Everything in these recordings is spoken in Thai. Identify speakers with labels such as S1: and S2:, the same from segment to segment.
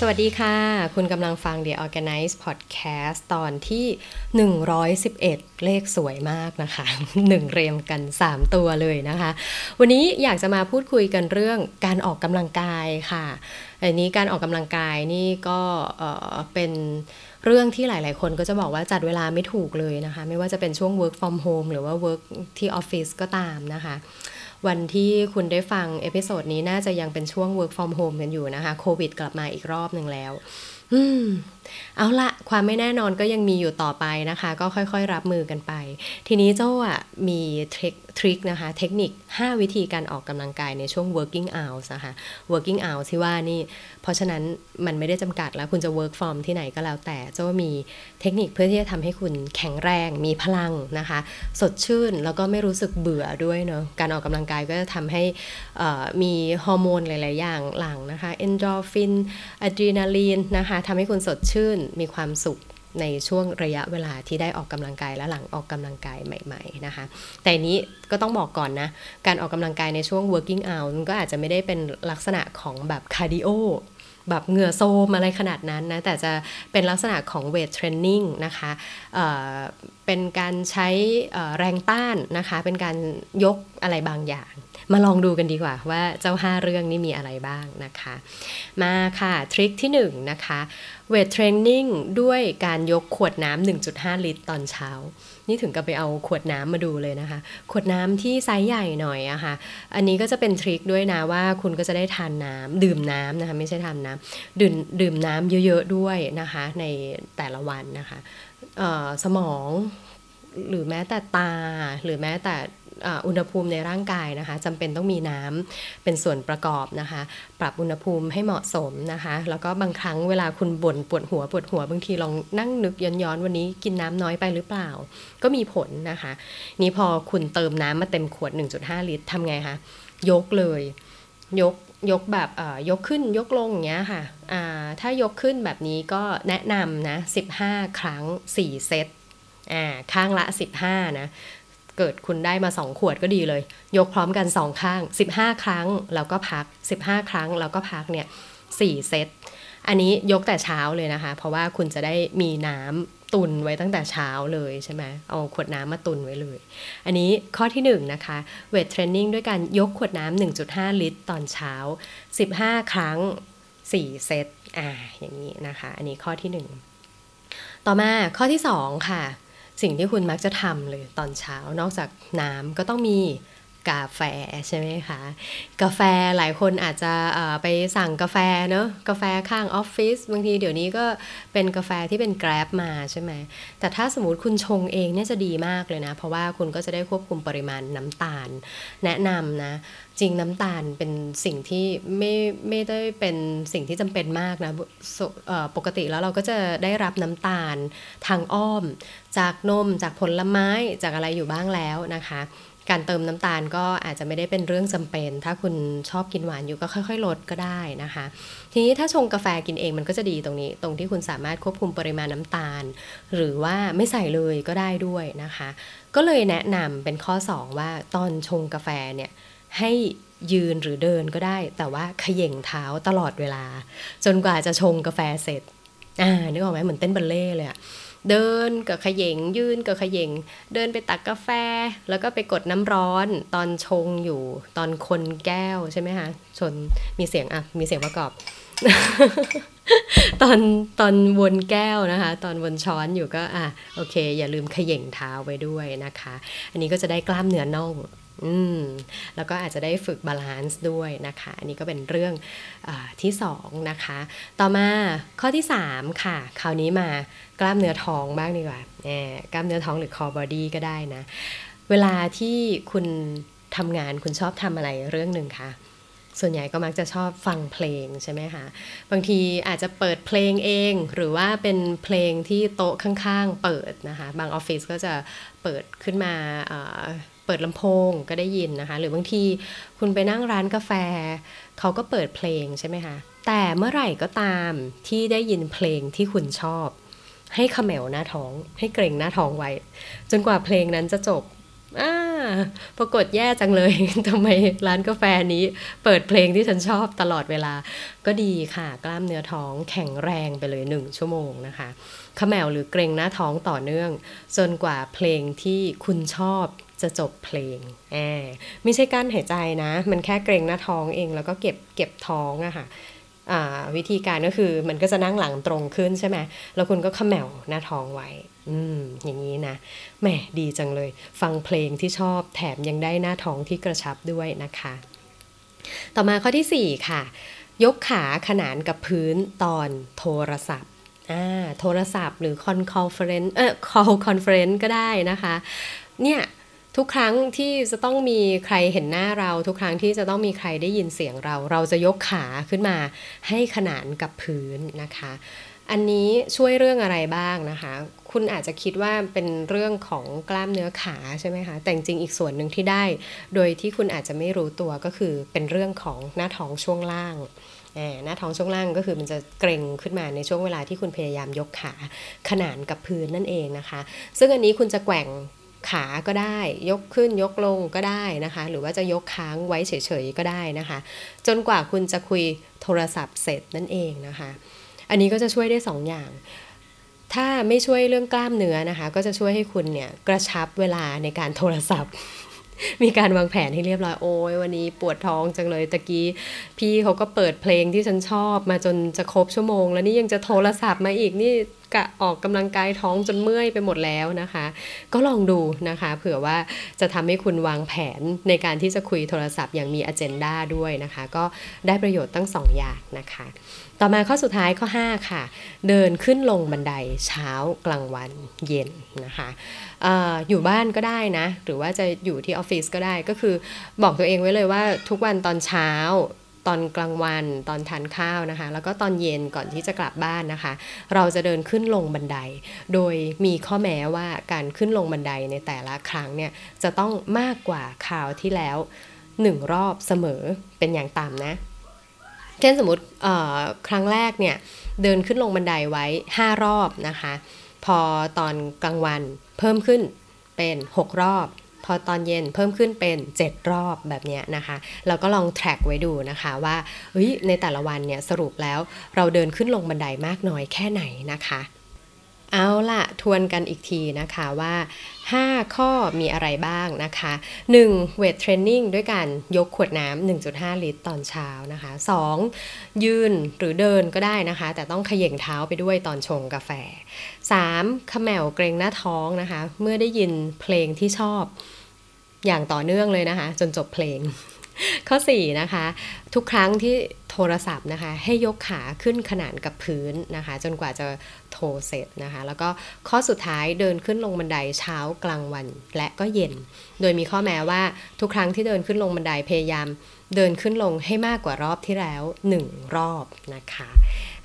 S1: สวัสดีค่ะ คุณกำลังฟัง The Organize Podcast ตอนที่ 111 เลขสวยมากนะคะหนึ่งเรียมกัน 3 ตัวเลยนะคะ วันนี้อยากจะมาพูดคุยกันเรื่องการออกกำลังกายค่ะอันนี้การออกกำลังกายนี่ก็เป็นเรื่องที่หลาย ๆ คนก็จะบอกว่าจัดเวลาไม่ถูกเลยนะคะ ไม่ว่าจะเป็นช่วง work from home หรือว่า work ที่ออฟฟิศก็ตามนะคะ วันที่คุณได้ฟัง episode นี้น่าจะยังเป็นช่วง work from home กันอยู่นะคะ โควิดกลับมาอีกรอบหนึ่งแล้ว อืม เอาละความไม่แน่นอนก็ยังมีอยู่ต่อไปนะคะ ก็ค่อยๆรับมือกันไป ทีนี้เจ้าอะมี trick นะคะ เทคนิค 5 วิธีการออกกำลังกายในช่วง working hours นะคะ working hours ที่ว่านี่ เพราะฉะนั้นมันไม่ได้จำกัดแล้วคุณจะ work from ที่ไหนก็แล้วแต่เจ้ามีเทคนิคเพื่อที่จะทำให้คุณแข็งแรง มีพลังนะคะ สดชื่นแล้วก็ไม่รู้สึกเบื่อด้วยเนาะการออกกำลังกายก็จะทำให้มีฮอร์โมนหลาย ๆ อย่างหลั่งนะคะ endorphin อะดรีนาลีนนะคะทำให้คุณสดชื่นมีความสุขในช่วงระยะเวลาที่ได้ออกกำลังกายและหลังออกกำลังกายใหม่ๆนะคะ แต่นี้ก็ต้องบอกก่อนนะ การออกกำลังกายในช่วง working hours มันก็อาจจะไม่ได้เป็นลักษณะของแบบ cardio แบบเหงื่อโซมอะไรขนาดนั้นนะ แต่จะเป็นลักษณะของ weight training นะคะ เป็นการใช้แรงต้านนะคะ เป็นการยกอะไรบางอย่าง มาลองดูกันดีกว่าว่าเจ้า 5 เรื่องนี้มีอะไรบ้างนะคะ มาค่ะ trick ที่1นะคะ weight training ด้วยการยกขวดน้ำ1.5 ลิตรตอนเช้า นี่ถึงกับไปเอาขวดน้ำมาดูเลยนะคะ ขวดน้ำที่ไซส์ใหญ่หน่อยอะคะ่ะ อันนี้ก็จะเป็นทริคด้วยนะว่าคุณก็จะได้ทานน้ำดื่มน้ำนะคะ ไม่ใช่ทานน้ำดื่มดื่มน้ำเยอะๆด้วยนะคะ ในแต่ละวันนะคะ สมองหรือแม้แต่ตาหรือแม้แต่อุณหภูมิในร่างกายนะคะจำเป็นต้องมีน้ำเป็นส่วนประกอบนะคะ ปรับอุณหภูมิให้เหมาะสมนะคะ แล้วก็บางครั้งเวลาคุณบ่นปวดหัวปวดหัวบางทีลองนั่งนึกย้อนๆวันนี้กินน้ำน้อยไปหรือเปล่า ก็มีผลนะคะ นี่พอคุณเติมน้ำมาเต็มขวด 1.5 ลิตรทำไงคะยกเลย ยก ยกแบบยกขึ้นยกลงอย่างเงี้ยค่ะถ้ายกขึ้นแบบนี้ก็แนะนำนะ 15 ครั้ง 4 เซตข้างละ 15 นะ เกิดคุณได้มา 2 ขวดก็ดีเลย ยกพร้อมกัน 2 ข้าง 15 ครั้งแล้วก็พัก 15 ครั้งแล้วก็พักเนี่ย4เซตอันนี้ยกแต่เช้าเลยนะคะ เพราะว่าคุณจะได้มีน้ำ ตุนไว้ตั้งแต่เช้าเลยใช่ไหมเอาขวดน้ำมาตุนไว้เลย อันนี้ข้อที่1นนะคะเวทเทรนนิ่งด้วยการยกขวดน้ำ1.5 ลิตร ตอนเช้า 15 ครั้ง 4 เซตอ่าอย่างนี้นะคะ อันนี้ข้อที่ 1 ต่อมาข้อที่ 2 ค่ะ สิ่งที่คุณมักจะทำเลยตอนเช้านอกจากน้ำก็ต้องมี กาแฟใช่ไหมคะ กาแฟหลายคนอาจจะไปสั่งกาแฟเนอะกาแฟข้างออฟฟิศบางทีเดี๋ยวนี้ก็เป็นกาแฟที่เป็นแกร็บมาใช่ไหมแต่ถ้าสมมติคุณชงเองเนี่ยจะดีมากเลยนะ เพราะว่าคุณก็จะได้ควบคุมปริมาณน้ำตาล แนะนำนะ จริงน้ำตาลเป็นสิ่งที่ไม่ไม่ได้เป็นสิ่งที่จำเป็นมากนะปกติแล้วเราก็จะได้รับน้ำตาลทางอ้อม จากนมจากผลไม้จากอะไรอยู่บ้างแล้วนะคะ การเติมน้ำตาลก็อาจจะไม่ได้เป็นเรื่องจำเป็น ถ้าคุณชอบกินหวานอยู่ก็ค่อยๆ ลดก็ได้นะคะ ทีนี้ถ้าชงกาแฟกินเองมันก็จะดีตรงนี้ ตรงที่คุณสามารถควบคุมปริมาณน้ำตาล หรือว่าไม่ใส่เลยก็ได้ด้วยนะคะ ก็เลยแนะนำเป็นข้อ 2 ว่าตอนชงกาแฟเนี่ยให้ยืนหรือเดินก็ได้ แต่ว่าขย่งเท้าตลอดเวลา จนกว่าจะชงกาแฟเสร็จอ่านึกออกไหมเหมือนเต้นบัลเลต์เลยอะ เดินกับเขย่งยืนกับเขย่งเดินไปตักกาแฟ แล้วก็ไปกดน้ำร้อนตอนชงอยู่ตอนคนแก้วใช่ไหมคะชนมีเสียงอะมีเสียงประกอบ ตอนตอนวนแก้วนะคะ ตอนวนช้อนอยู่ก็อะโอเค อย่าลืมเขย่งเท้าไว้ด้วยนะคะ อันนี้ก็จะได้กล้ามเนื้อน่องอืมแล้วก็อาจจะได้ฝึก balance ด้วยนะคะ อันนี้ก็เป็นเรื่องอที่2นะคะ ต่อมาข้อที่3ค่ะ คราวนี้มากล้ามเนื้อท้องบ้างดีกว่าแหมกล้ามเนื้อท้องหรือ core body ก็ได้นะ เวลาที่คุณทำงานคุณชอบทำอะไรเรื่องหนึ่งคะ ส่วนใหญ่ก็มักจะชอบฟังเพลงใช่ไหมคะบางทีอาจจะเปิดเพลงเอง หรือว่าเป็นเพลงที่โต๊ะข้างๆ เปิดนะคะ บางออฟฟิศก็จะเปิดขึ้นมาเปิดลำโพงก็ได้ยินนะคะ หรือบางทีคุณไปนั่งร้านกาแฟ เขาก็เปิดเพลงใช่ไหมคะแต่เมื่อไหร่ก็ตามที่ได้ยินเพลงที่คุณชอบ ให้เขมวหน้าท้อง ให้เกรงหน้าท้องไว้ จนกว่าเพลงนั้นจะจบ อ่าปรากฏแย่จังเลยทำไมร้านกาแฟนี้ เปิดเพลงที่ฉันชอบตลอดเวลา ก็ดีค่ะ กล้ามเนื้อท้องแข็งแรงไปเลยหนึ่งชั่วโมงนะคะขมวหรือเกรงหน้าท้องต่อเนื่อง จนกว่าเพลงที่คุณชอบจะจบเพลงแอบไม่ใช่กั้นหายใจนะ มันแค่เกรงหน้าท้องเองแล้วก็เก็บเก็บท้องอะค่ะ วิธีการก็คือมันก็จะนั่งหลังตรงขึ้นใช่ไหมแล้วคุณก็ขมวหน้าท้องไว้อืมอย่างนี้นะแหมดีจังเลย ฟังเพลงที่ชอบแถมยังได้หน้าท้องที่กระชับด้วยนะคะ ต่อมาข้อที่ 4 ค่ะ ยกขาขนานกับพื้นตอนโทรศัพท์อ่าโทรศัพท์หรือ con callference เอ่อ call conference ก็ได้นะคะเนี่ย ทุกครั้งที่จะต้องมีใครเห็นหน้าเรา ทุกครั้งที่จะต้องมีใครได้ยินเสียงเรา เราจะยกขาขึ้นมาให้ขนานกับพื้นนะคะ อันนี้ช่วยเรื่องอะไรบ้างนะคะ คุณอาจจะคิดว่าเป็นเรื่องของกล้ามเนื้อขาใช่ไหมคะแต่จริงอีกส่วนหนึ่งที่ได้ โดยที่คุณอาจจะไม่รู้ตัวก็คือเป็นเรื่องของหน้าท้องช่วงล่างหน้าท้องช่วงล่างก็คือมันจะเกร็งขึ้นมาในช่วงเวลาที่คุณพยายามยกขาขนานกับพื้นนั่นเองนะคะ ซึ่งอันนี้คุณจะแกว่ง ขาก็ได้ ยกขึ้นยกลงก็ได้นะคะ หรือว่าจะยกค้างไว้เฉยๆก็ได้นะคะ จนกว่าคุณจะคุยโทรศัพท์เสร็จนั่นเองนะคะ อันนี้ก็จะช่วยได้2ออย่าง ถ้าไม่ช่วยเรื่องกล้ามเนื้อนะคะ ก็จะช่วยให้คุณเนี่ยกระชับเวลาในการโทรศัพท์ มีการวางแผนให้เรียบร้อยโอ้ยวันนี้ปวดท้องจังเลยตะกี้ พี่เขาก็เปิดเพลงที่ฉันชอบมาจนจะครบชั่วโมง แล้วนี่ยังจะโทรศัพท์มาอีกนี่กะออกกำลังกายท้องจนเมื่อยไปหมดแล้วนะคะ ก็ลองดูนะคะ เผื่อว่าจะทำให้คุณวางแผนในการที่จะคุยโทรศัพท์อย่างมีอเจนดาด้วยนะคะ ก็ได้ประโยชน์ตั้ง 2 อย่างนะคะ ต่อมาข้อสุดท้ายข้อ 5 ค่ะ เดินขึ้นลงบันไดเช้ากลางวันเย็นนะคะออยู่บ้านก็ได้นะ หรือว่าจะอยู่ที่ออฟฟิศก็ได้ก็คือบอกตัวเองไว้เลยว่าทุกวันตอนเช้า ตอนกลางวันตอนทานข้าวนะคะ แล้วก็ตอนเย็นก่อนที่จะกลับบ้านนะคะ เราจะเดินขึ้นลงบันได โดยมีข้อแม้ว่าการขึ้นลงบันไดในแต่ละครั้งเนี่ยจะต้องมากกว่าคราวที่แล้วหนึ่งรอบเสมอเป็นอย่างต่ำนะ เช่นสมมติครั้งแรกเนี่ยเดินขึ้นลงบันไดไว้ 5 รอบนะคะ พอตอนกลางวันเพิ่มขึ้นเป็น 6 รอบ อตอนเย็นเพิ่มขึ้นเป็น 7 รอบแบบนี้นะคะเราก็ลองแทร็กไว้ดูนะคะว่าในแต่ละวันเนี่ยสรุปแล้วเราเดินขึ้นลงบันไดมากน้อยแค่ไหนนะคะเอาล่ะทวนกันอีกทีนะคะว่า 5 ข้อมีอะไรบ้างนะคะ 1. เวทเทรนนิ่งด้วยการยกขวดน้ำ1.5 ลิตรตอนเช้านะคะ 2. ยืนหรือเดินก็ได้นะคะ แต่ต้องขย่งเท้าไปด้วยตอนชงกาแฟ 3. ขมแมวเกรงหน้าท้องนะคะ เมื่อได้ยินเพลงที่ชอบ อย่างต่อเนื่องเลยนะคะ จนจบเพลง ข้อ 4 นะคะ ทุกครั้งที่โทรศัพท์นะคะ ให้ยกขาขึ้นขนานกับพื้นนะคะ จนกว่าจะโทรเสร็จนะคะ แล้วก็ข้อสุดท้ายเดินขึ้นลงบันไดเช้ากลางวันและก็เย็น โดยมีข้อแม้ว่าทุกครั้งที่เดินขึ้นลงบันไดพยายามเดินขึ้นลงให้มากกว่ารอบที่แล้ว 1 รอบนะคะ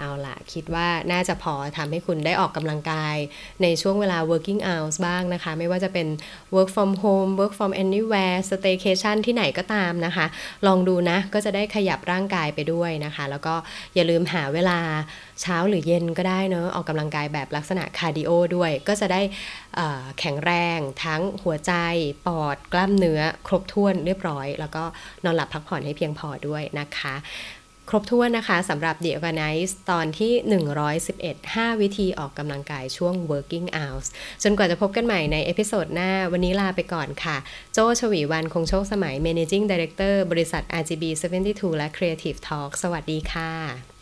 S1: เอาล่ะคิดว่าน่าจะพอทำให้คุณได้ออกกำลังกายในช่วงเวลา working hours บ้างนะคะ ไม่ว่าจะเป็น work from home work from anywhere staycation ที่ไหนก็ตามนะคะ ลองดูนะ ก็จะได้ขยับร่างกายไปด้วยนะคะ แล้วก็อย่าลืมหาเวลาเช้าหรือเย็นก็ได้เนอะออกกำลังกายแบบลักษณะ cardio ด้วย ก็จะได้แข็งแรงทั้งหัวใจ ปอด กล้ามเนื้อ ครบถ้วนเรียบร้อย แล้วก็นอนหลับพักผ่อนให้เพียงพอด้วยนะคะ ครบถ้วนนะคะสำหรับ The ORGANICE ตอนที่ 111 5 วิธีออกกำลังกายช่วง working hours จนกว่าจะพบกันใหม่ใน episode หน้า วันนี้ลาไปก่อนค่ะ โจ้ ฉวีวรรณ คงโชคสมัย Managing Director บริษัท RGB 72 และ Creative Talk สวัสดีค่ะ